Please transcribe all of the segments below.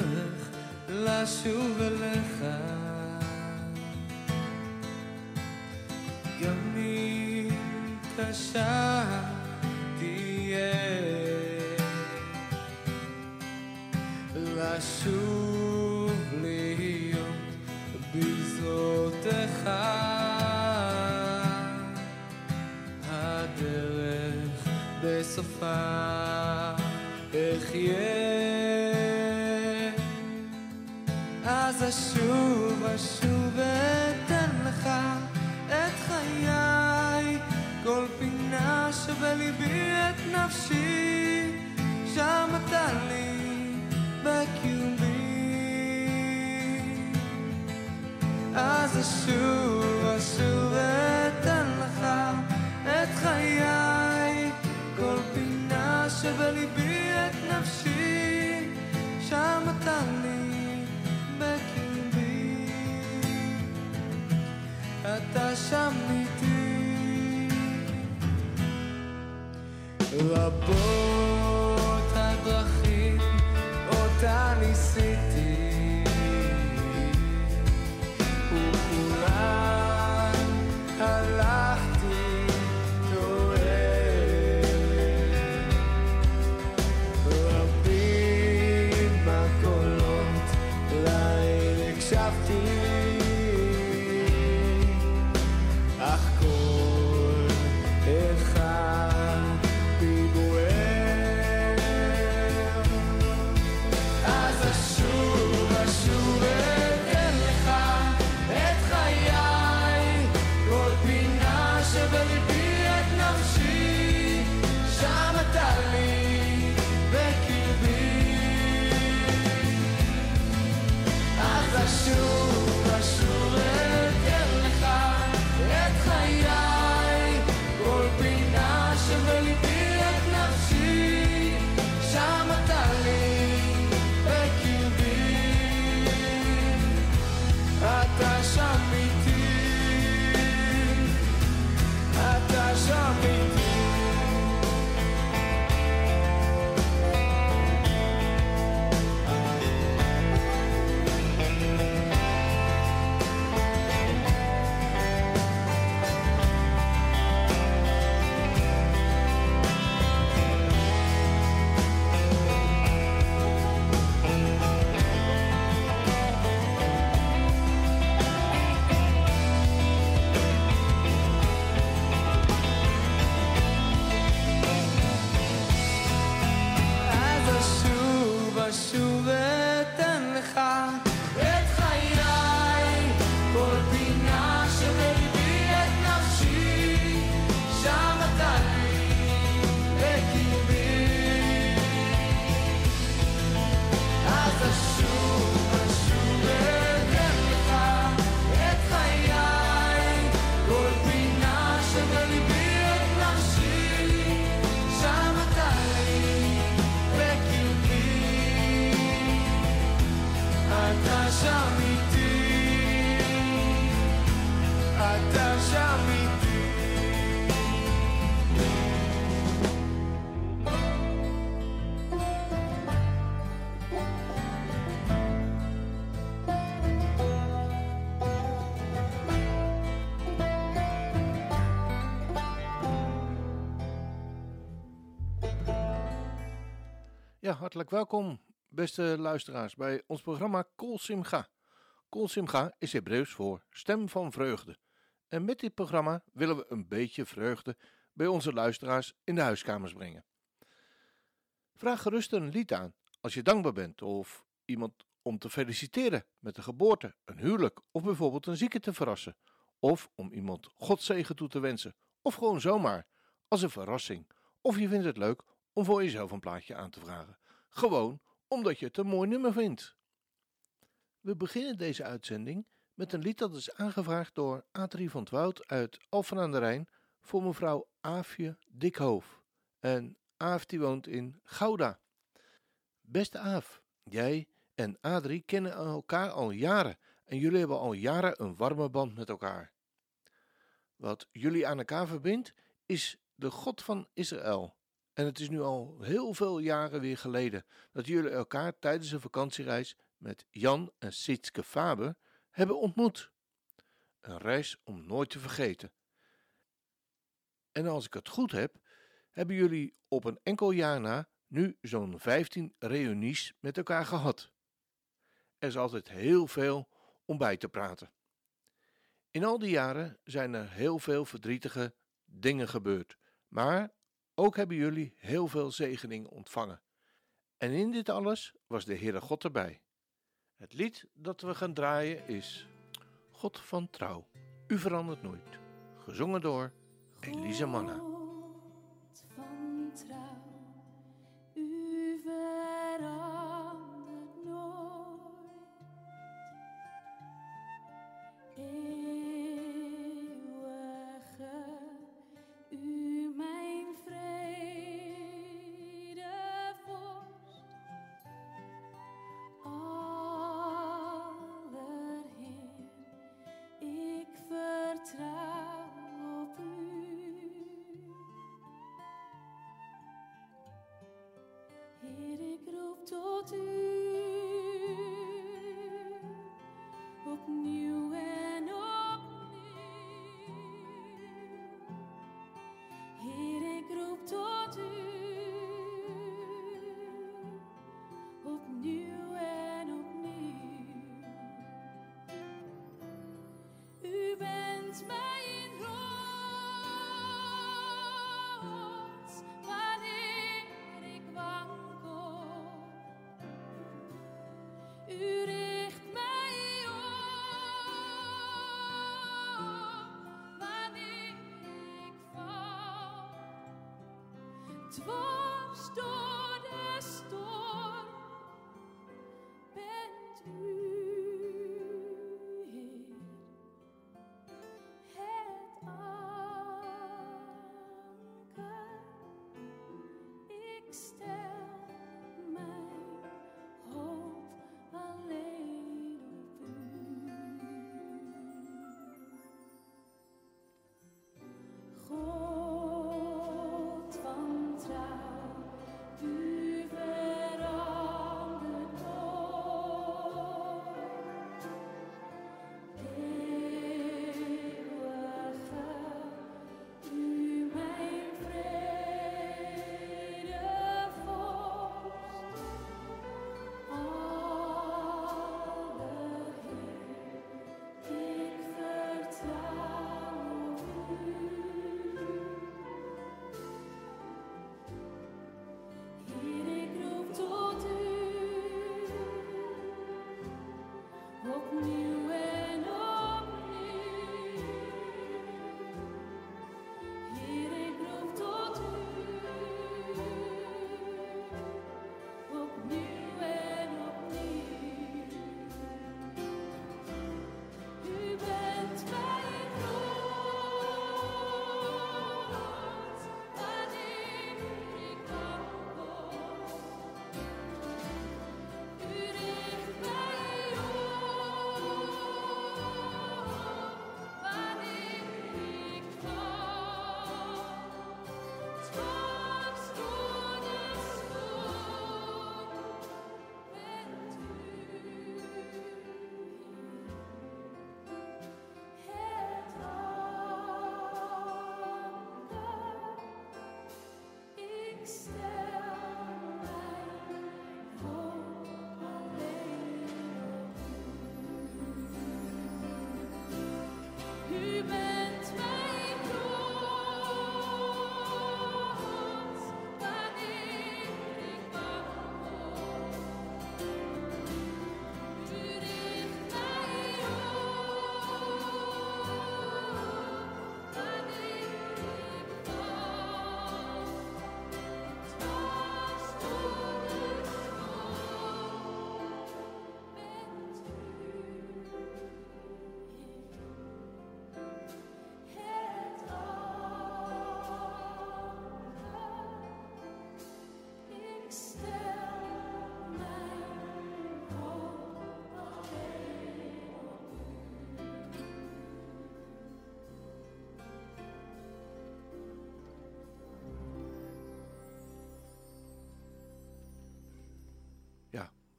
הדרך לשוב אליך. גם אם קשה South Dean. Hartelijk welkom, beste luisteraars, bij ons programma Kol Simcha. Kol Simcha is Hebreeuws voor stem van vreugde. En met dit programma willen we een beetje vreugde bij onze luisteraars in de huiskamers brengen. Vraag gerust een lied aan als je dankbaar bent of iemand om te feliciteren met een geboorte, een huwelijk of bijvoorbeeld een zieke te verrassen. Of om iemand Godzegen toe te wensen. Of gewoon zomaar als een verrassing. Of je vindt het leuk om voor jezelf een plaatje aan te vragen. Gewoon omdat je het een mooi nummer vindt. We beginnen deze uitzending met een lied dat is aangevraagd door Adrie van het Woud uit Alphen aan de Rijn voor mevrouw Aafje Dikhoof. En Aaf die woont in Gouda. Beste Aaf, jij en Adrie kennen elkaar al jaren en jullie hebben al jaren een warme band met elkaar. Wat jullie aan elkaar verbindt is de God van Israël En het is nu al heel veel jaren weer geleden dat jullie elkaar tijdens een vakantiereis met Jan en Sietske Faber hebben ontmoet. Een reis om nooit te vergeten. En als ik het goed heb, hebben jullie op een enkel jaar na nu zo'n 15 reunies met elkaar gehad. Er is altijd heel veel om bij te praten. In al die jaren zijn er heel veel verdrietige dingen gebeurd, maar ook hebben jullie heel veel zegening ontvangen. En in dit alles was de Heere God erbij. Het lied dat we gaan draaien is God van Trouw. U verandert nooit. Gezongen door Elise Manna.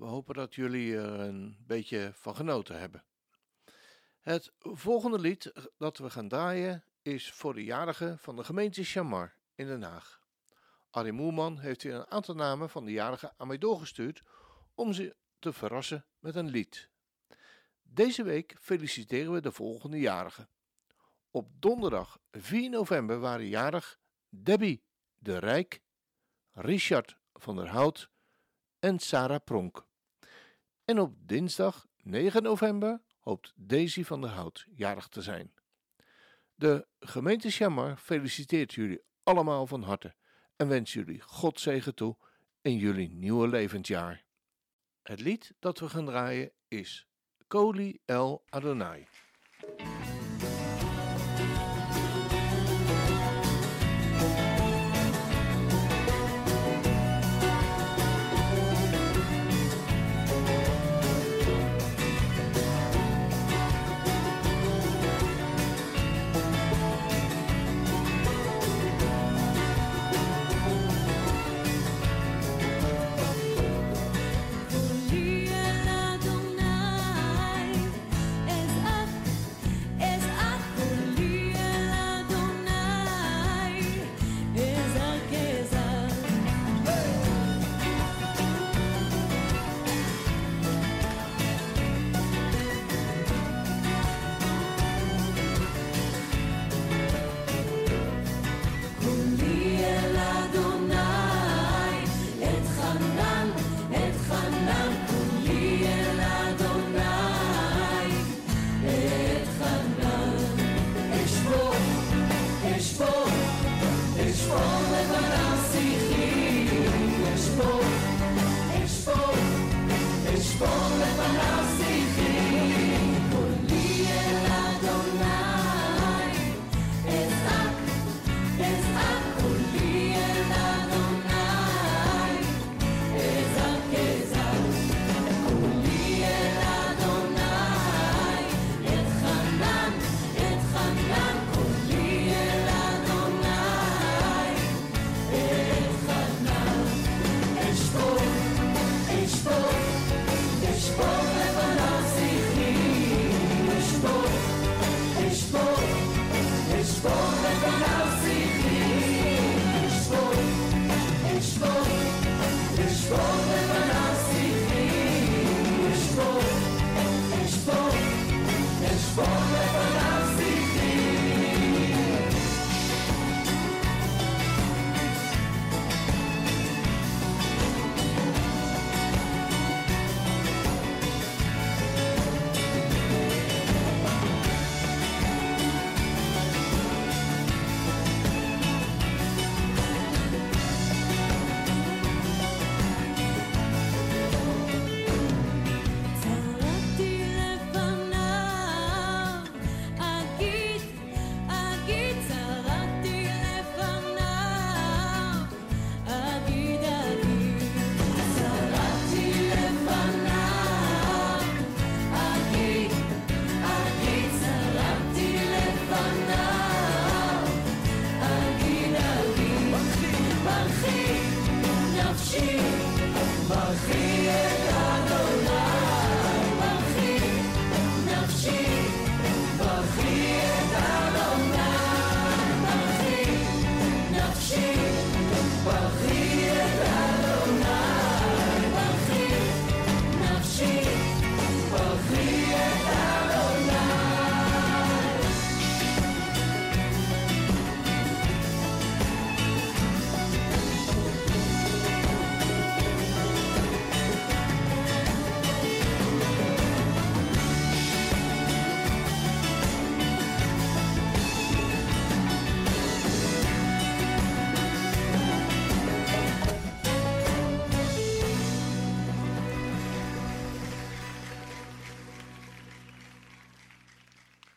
We hopen dat jullie er een beetje van genoten hebben. Het volgende lied dat we gaan draaien is voor de jarigen van de gemeente Chamar in Den Haag. Arie Moerman heeft weer een aantal namen van de jarigen aan mij doorgestuurd om ze te verrassen met een lied. Deze week feliciteren we de volgende jarigen. Op donderdag 4 november waren jarig Debbie de Rijk, Richard van der Hout en Sarah Pronk. En op dinsdag 9 november hoopt Daisy van der Hout jarig te zijn. De gemeente Chamar feliciteert jullie allemaal van harte en wens jullie Godzegen toe in jullie nieuwe levensjaar. Het lied dat we gaan draaien is Koli El Adonai.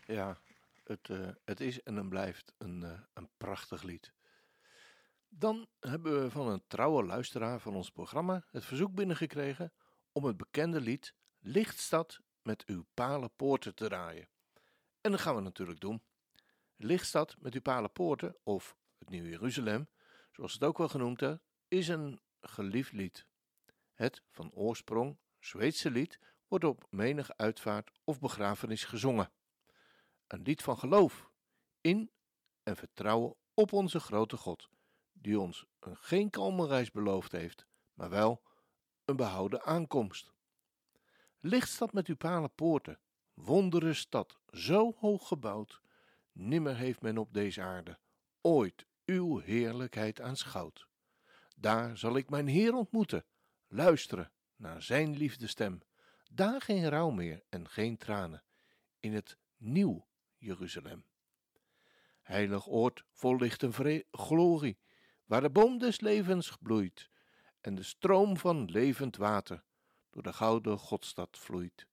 Ja, het, eh, het is en het blijft een, eh, een prachtig lied. Dan hebben we van een trouwe luisteraar van ons programma het verzoek binnengekregen om het bekende lied Lichtstad met uw palen poorten te draaien. En dat gaan we natuurlijk doen. Lichtstad met uw palen poorten, of het Nieuw Jeruzalem, zoals het ook wel genoemd is, is een geliefd lied. Het van oorsprong Zweedse lied wordt op menig uitvaart of begrafenis gezongen. Een lied van geloof in en vertrouwen op onze grote God, die ons een geen kalme reis beloofd heeft, maar wel een behouden aankomst. Lichtstad met uw palen poorten, wondere stad, zo hoog gebouwd, nimmer heeft men op deze aarde ooit uw heerlijkheid aanschouwd. Daar zal ik mijn Heer ontmoeten, luisteren naar zijn liefdestem. Daar geen rouw meer en geen tranen, in het nieuw Jeruzalem. Heilig oord vol licht en glorie, waar de boom des levens bloeit en de stroom van levend water door de gouden Godstad vloeit.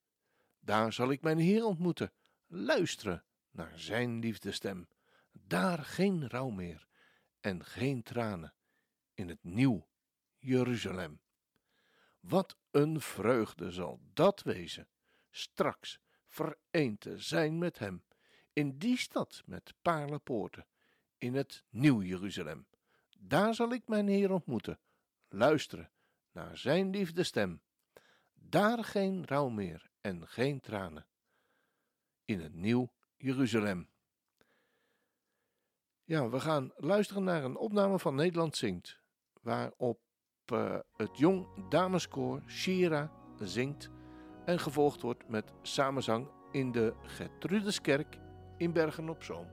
Daar zal ik mijn Heer ontmoeten, luisteren naar zijn liefdestem. Daar geen rouw meer en geen tranen in het nieuw Jeruzalem. Wat een vreugde zal dat wezen, straks vereend te zijn met hem, in die stad met paarlenpoorten, in het nieuw Jeruzalem. Daar zal ik mijn Heer ontmoeten, luisteren naar zijn liefdestem. Daar geen rouw meer en geen tranen, in het nieuw Jeruzalem. Ja, we gaan luisteren naar een opname van Nederland Zingt, waarop eh, het jong dameskoor Shira zingt en gevolgd wordt met samenzang in de Gertrudeskerk in Bergen op Zoom.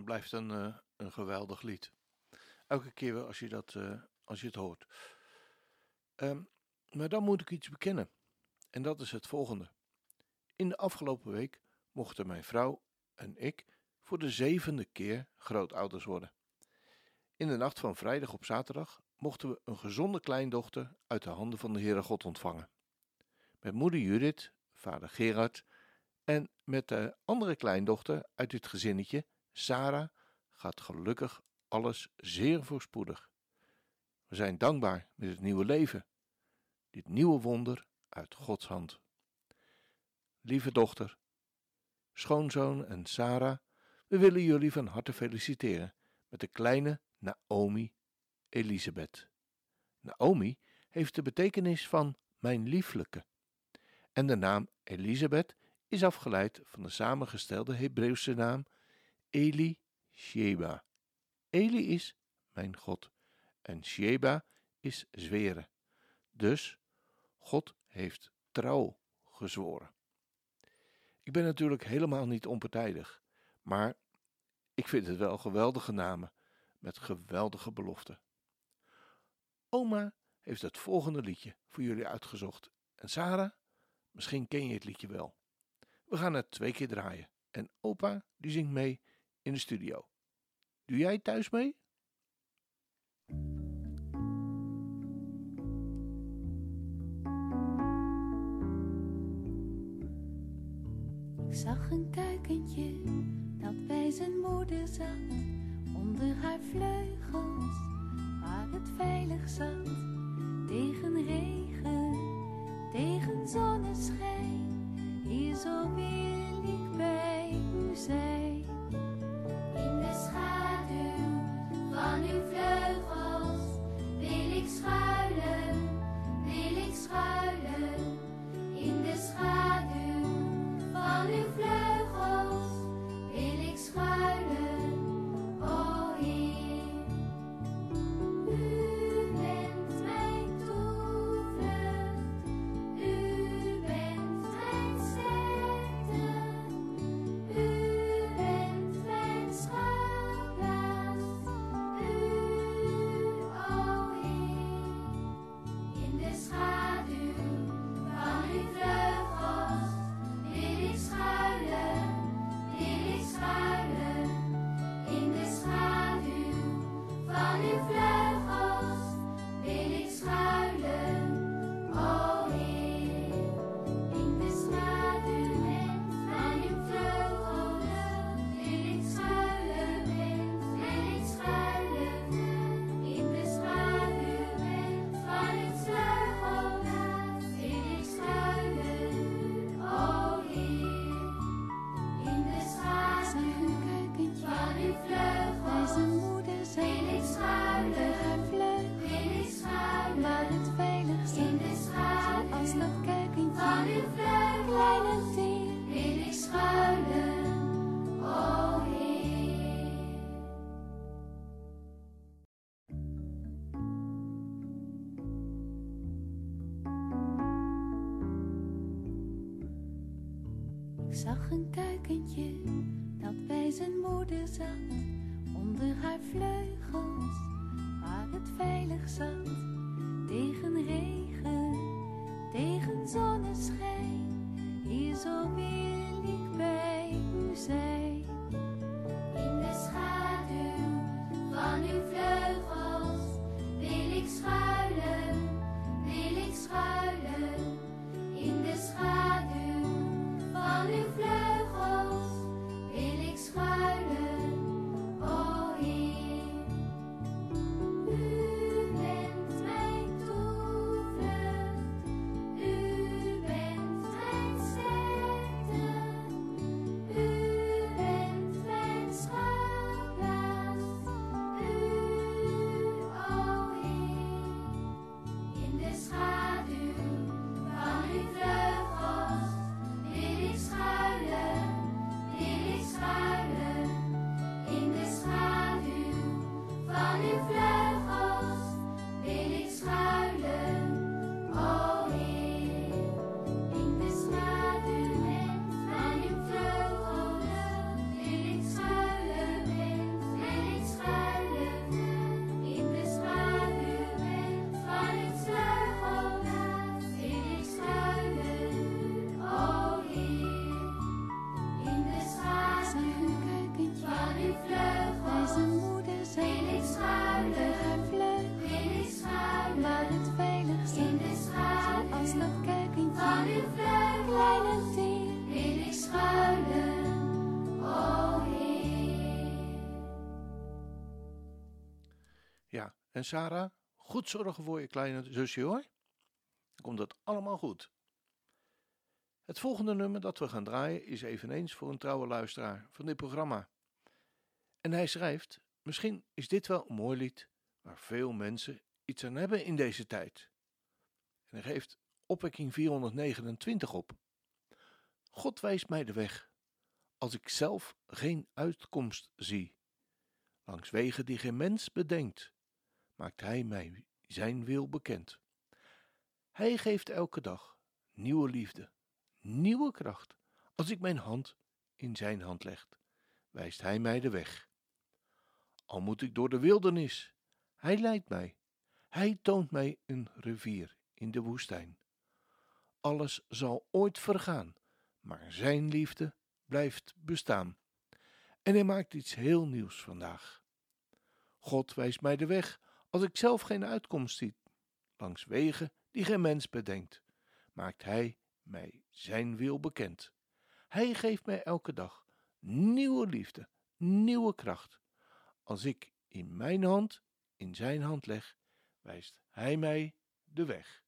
Blijft een, eh, een geweldig lied. Elke keer weer als je, dat, eh, als je het hoort. Ehm, maar dan moet ik iets bekennen. En dat is het volgende. In de afgelopen week mochten mijn vrouw en ik voor de zevende keer grootouders worden. In de nacht van vrijdag op zaterdag mochten we een gezonde kleindochter uit de handen van de Heere God ontvangen. Met moeder Judith, vader Gerard en met de andere kleindochter uit dit gezinnetje, Sarah, gaat gelukkig alles zeer voorspoedig. We zijn dankbaar met het nieuwe leven, dit nieuwe wonder uit Gods hand. Lieve dochter, schoonzoon en Sarah, we willen jullie van harte feliciteren met de kleine Naomi Elisabeth. Naomi heeft de betekenis van mijn lieflijke. En de naam Elisabeth is afgeleid van de samengestelde Hebreeuwse naam Eli Sheba. Eli is mijn God en Sheba is zweren. Dus God heeft trouw gezworen. Ik ben natuurlijk helemaal niet onpartijdig, maar ik vind het wel geweldige namen met geweldige beloften. Oma heeft het volgende liedje voor jullie uitgezocht. En Sarah, misschien ken je het liedje wel. We gaan het twee keer draaien en opa die zingt mee in de studio. Doe jij thuis mee? Ik zag een kuikentje dat bij zijn moeder zat, onder haar vleugels, waar het veilig zat, tegen regen, tegen zonneschijn, hier zo wil ik bij u zijn. Wil dat bij zijn moeder zat, onder haar vleugels, waar het veilig zat, en Sarah, goed zorgen voor je kleine zusje hoor. Dan komt het allemaal goed. Het volgende nummer dat we gaan draaien is eveneens voor een trouwe luisteraar van dit programma. En hij schrijft, misschien is dit wel een mooi lied waar veel mensen iets aan hebben in deze tijd. En hij geeft opwekking 429 op. God wijst mij de weg, als ik zelf geen uitkomst zie. Langs wegen die geen mens bedenkt, maakt hij mij zijn wil bekend. Hij geeft elke dag nieuwe liefde, nieuwe kracht. Als ik mijn hand in zijn hand leg, wijst hij mij de weg. Al moet ik door de wildernis, hij leidt mij. Hij toont mij een rivier in de woestijn. Alles zal ooit vergaan, maar zijn liefde blijft bestaan. En hij maakt iets heel nieuws vandaag. God wijst mij de weg als ik zelf geen uitkomst zie. Langs wegen die geen mens bedenkt, maakt hij mij zijn wil bekend. Hij geeft mij elke dag nieuwe liefde, nieuwe kracht. Als ik in mijn hand in zijn hand leg, wijst hij mij de weg.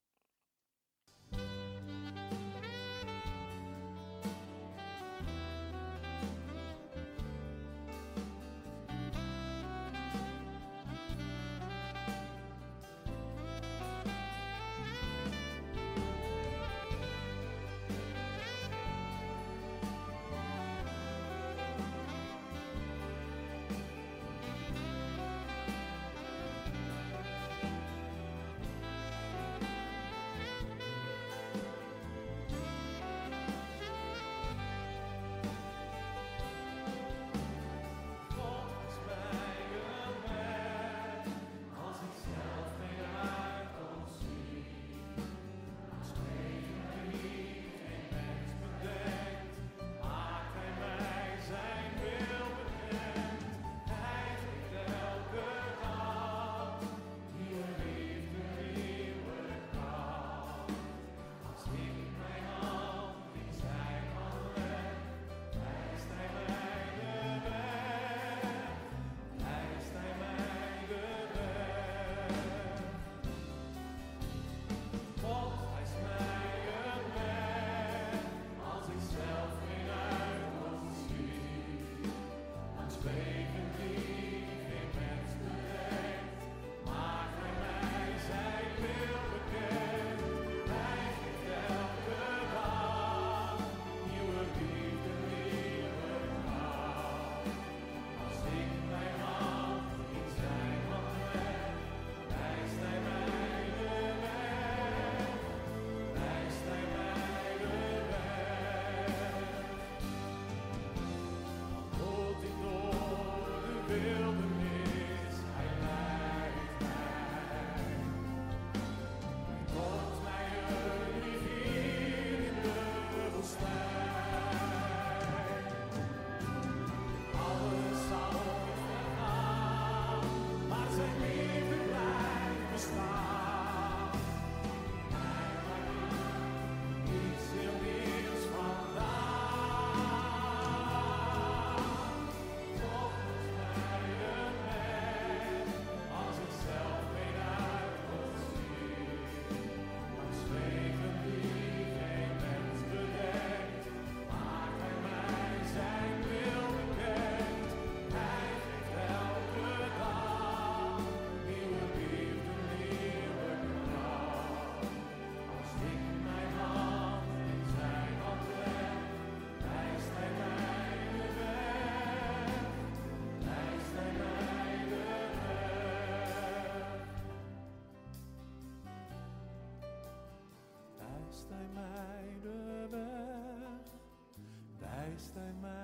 Mij.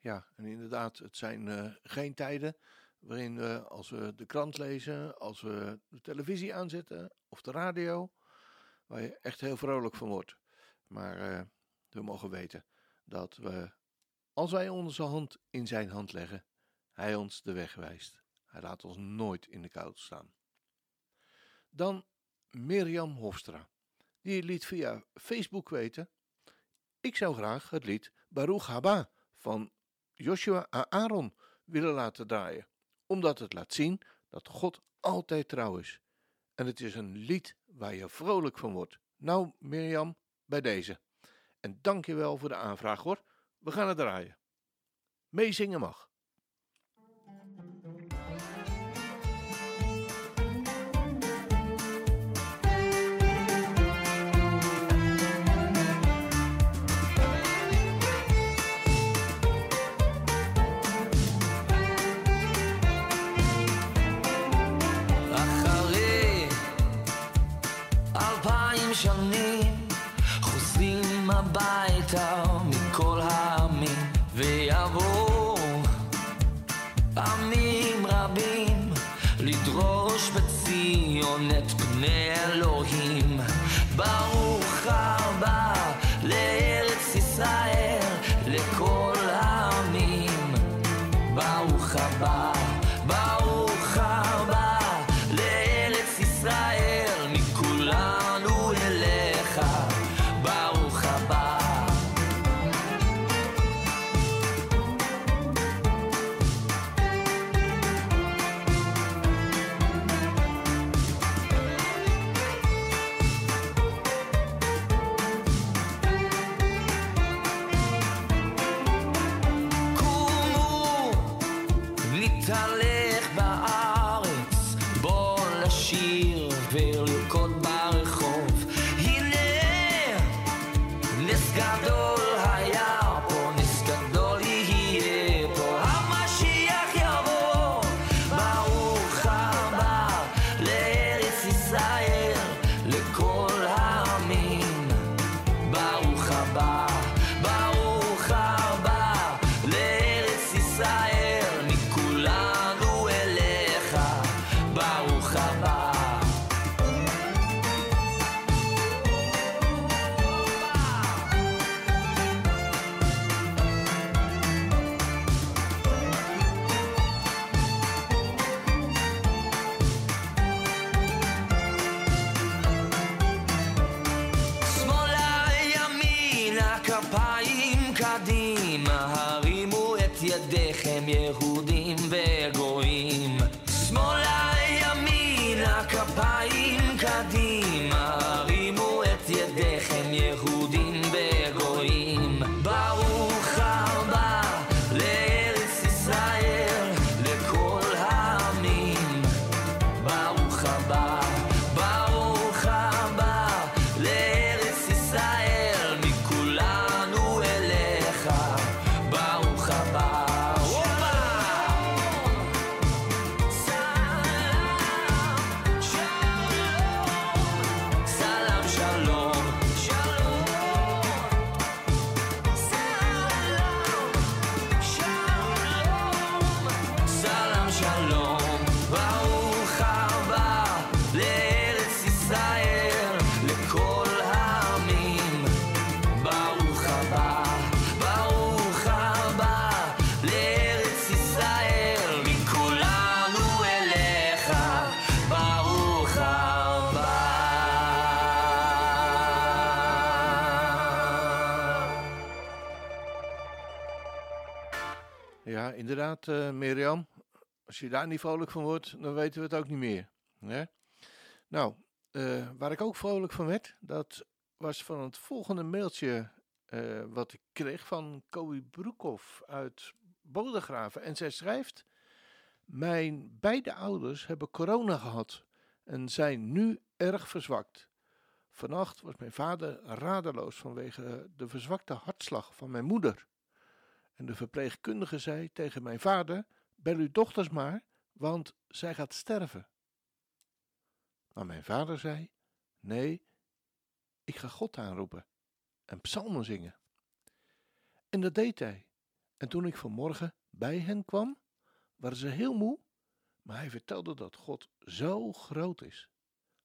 Ja, en inderdaad, het zijn eh, geen tijden waarin we, als we de krant lezen, als we de televisie aanzetten of de radio, waar je echt heel vrolijk van wordt. Maar eh, we mogen weten dat we, als wij onze hand in zijn hand leggen, hij ons de weg wijst. Hij laat ons nooit in de kou staan. Dan Mirjam Hofstra. Die liet via Facebook weten. Ik zou graag het lied Baruch Haba van Joshua Aaron willen laten draaien. Omdat het laat zien dat God altijd trouw is. En het is een lied waar je vrolijk van wordt. Nou Mirjam, bij deze. En dank je wel voor de aanvraag hoor. We gaan het draaien. Meezingen mag. Als je daar niet vrolijk van wordt, dan weten we het ook niet meer. Hè? Nou, eh, waar ik ook vrolijk van werd, dat was van het volgende mailtje eh, wat ik kreeg van Koi Broekhoff uit Bodegraven. En zij schrijft, mijn beide ouders hebben corona gehad en zijn nu erg verzwakt. Vannacht was mijn vader radeloos vanwege de verzwakte hartslag van mijn moeder. En de verpleegkundige zei tegen mijn vader: Bel uw dochters maar, want zij gaat sterven. Maar mijn vader zei: Nee, ik ga God aanroepen en psalmen zingen. En dat deed hij. En toen ik vanmorgen bij hen kwam, waren ze heel moe, maar hij vertelde dat God zo groot is.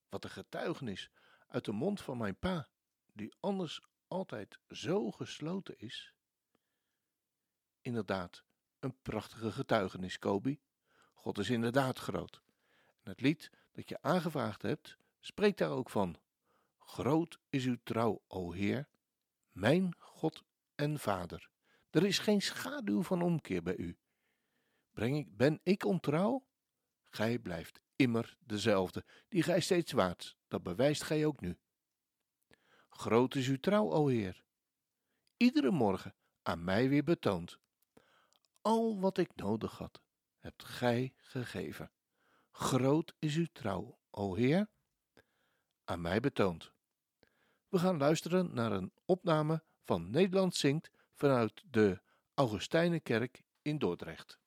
Wat een getuigenis uit de mond van mijn pa, die anders altijd zo gesloten is. Inderdaad, een prachtige getuigenis, Kobi. God is inderdaad groot. En het lied dat je aangevraagd hebt, spreekt daar ook van. Groot is uw trouw, o Heer, mijn God en Vader. Er is geen schaduw van omkeer bij u. Breng ik, ben ik ontrouw? Gij blijft immer dezelfde, die gij steeds waart, dat bewijst gij ook nu. Groot is uw trouw, o Heer. Iedere morgen aan mij weer betoond. Al wat ik nodig had, hebt gij gegeven. Groot is uw trouw, o Heer, aan mij betoond. We gaan luisteren naar een opname van Nederland zingt vanuit de Augustijnenkerk in Dordrecht.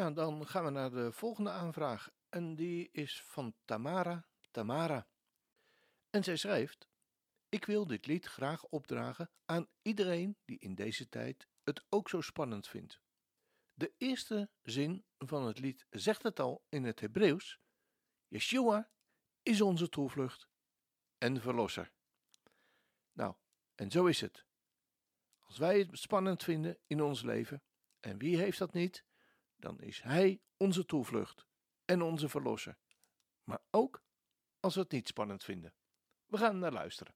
Ja, dan gaan we naar de volgende aanvraag. En die is van Tamara Tamara. En zij schrijft: Ik wil dit lied graag opdragen aan iedereen die in deze tijd het ook zo spannend vindt. De eerste zin van het lied zegt het al in het Hebreeuws: Yeshua is onze toevlucht en verlosser. Nou, en zo is het. Als wij het spannend vinden in ons leven, en wie heeft dat niet, dan is Hij onze toevlucht en onze verlosser. Maar ook als we het niet spannend vinden. We gaan naar luisteren.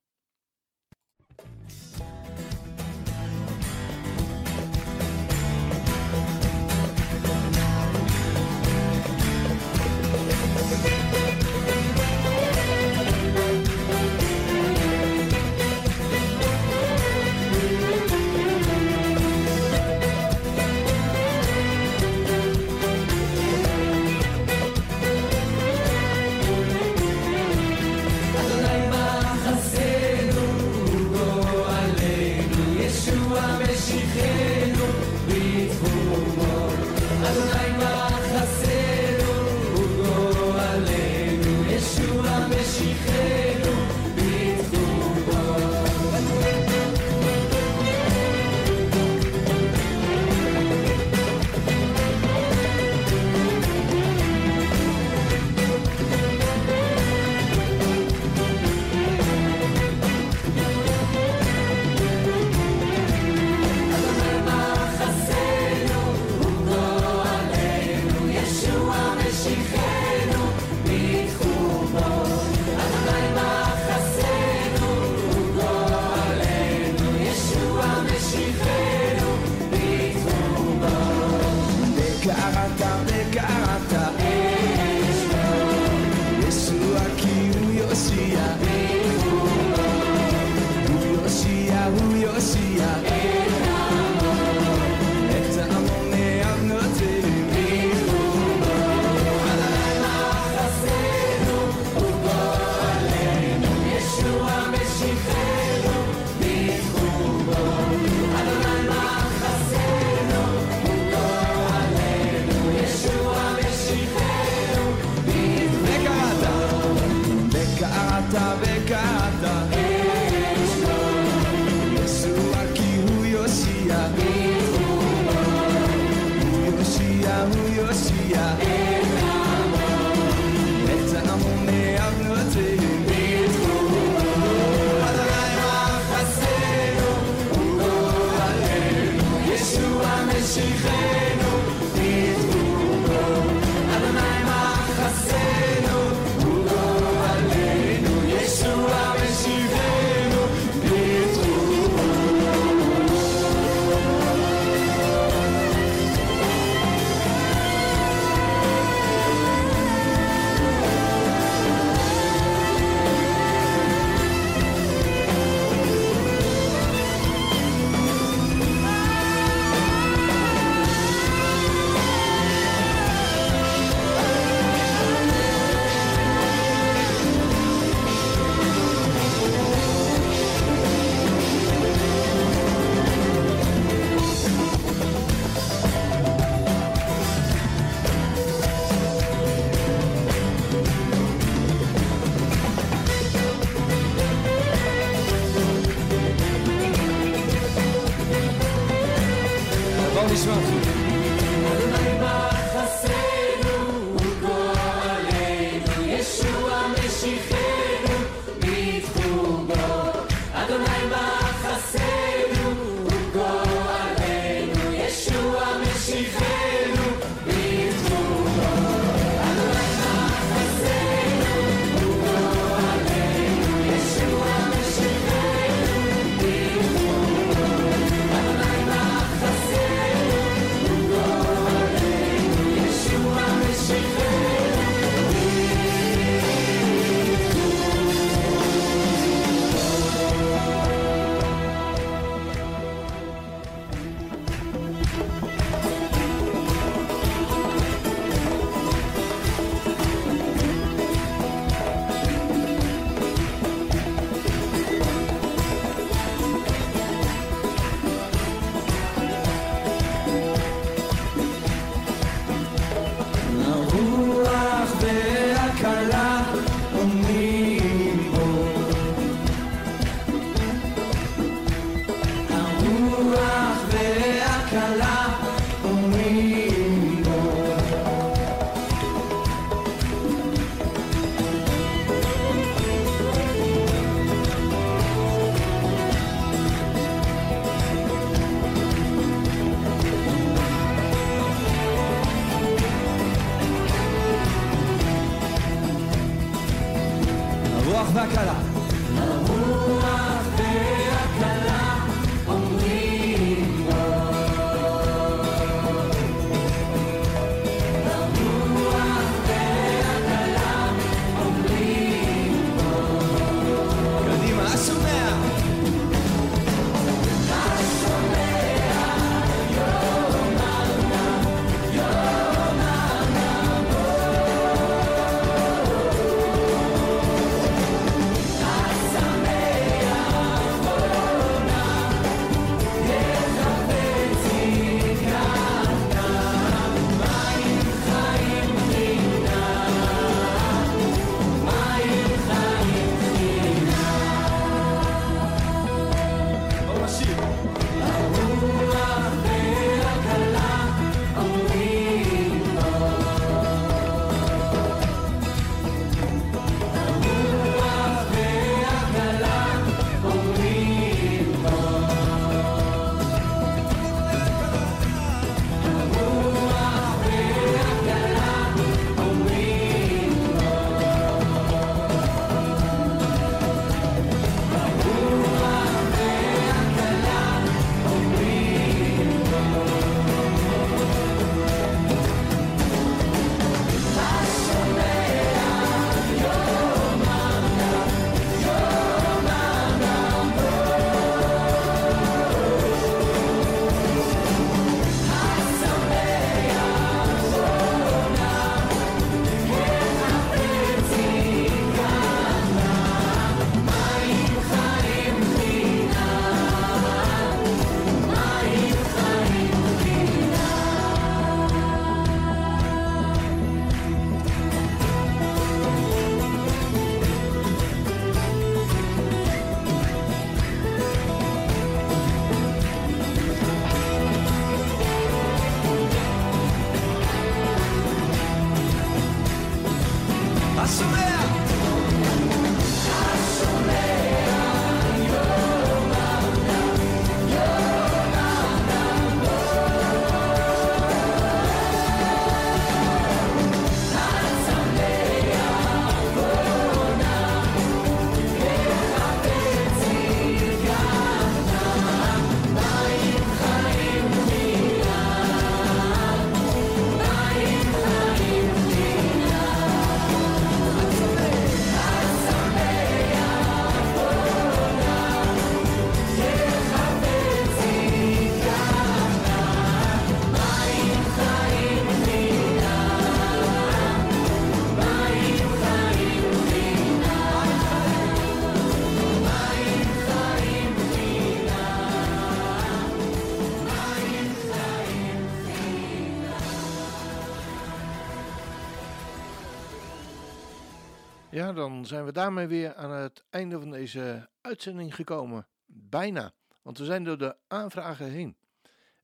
Dan zijn we daarmee weer aan het einde van deze uitzending gekomen. Bijna, want we zijn door de aanvragen heen.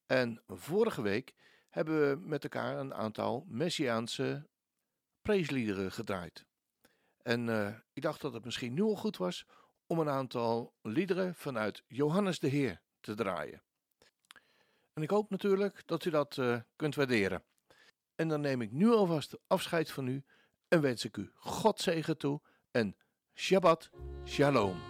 En vorige week hebben we met elkaar een aantal Messiaanse preesliederen gedraaid. En eh, ik dacht dat het misschien nu al goed was om een aantal liederen vanuit Johannes de Heer te draaien. En ik hoop natuurlijk dat u dat eh, kunt waarderen. En dan neem ik nu alvast afscheid van u en wens ik u God zegen toe en Shabbat Shalom.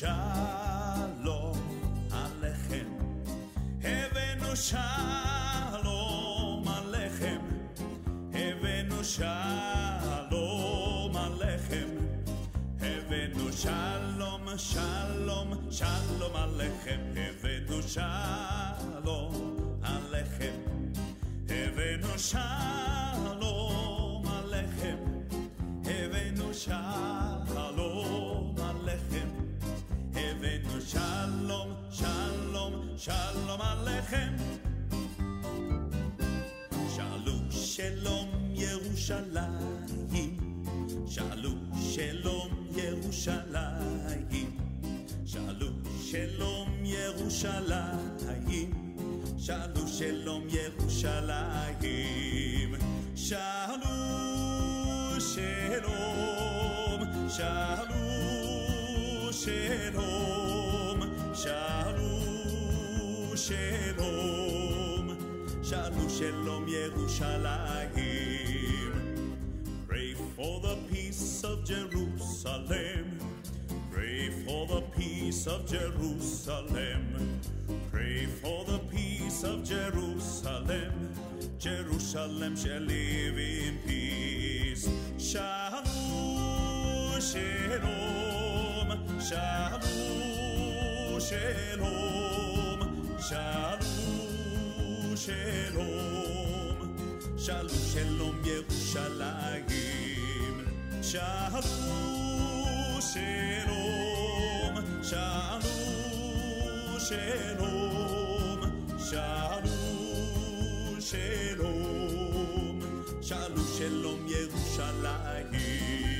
shalom alechem. Evenu shalom alechem. Evenu shalom alechem. Evenu shalom, shalom, shalom alechem. Evenu shalom alechem. Evenu shalom. שלום, עליכם. שאלו שלום ירושלים, שאלו שלום ירושלים, שאלו שלום ירושלים, שאלו שלום ירושלים, שאלו שלום, שאלו shalom, shalom, shalom, Yerushalayim. Pray for the peace of Jerusalem. Pray for the peace of Jerusalem. Pray for the peace of Jerusalem. Jerusalem shall live in peace. Shalom, shalom, shalom, shalom. Shalom, shalom. Shalom, shalom, Yerushalayim. Shalom, shalom, shalom, shalom, shalom, shalom, shalom, shalom, Yerushalayim.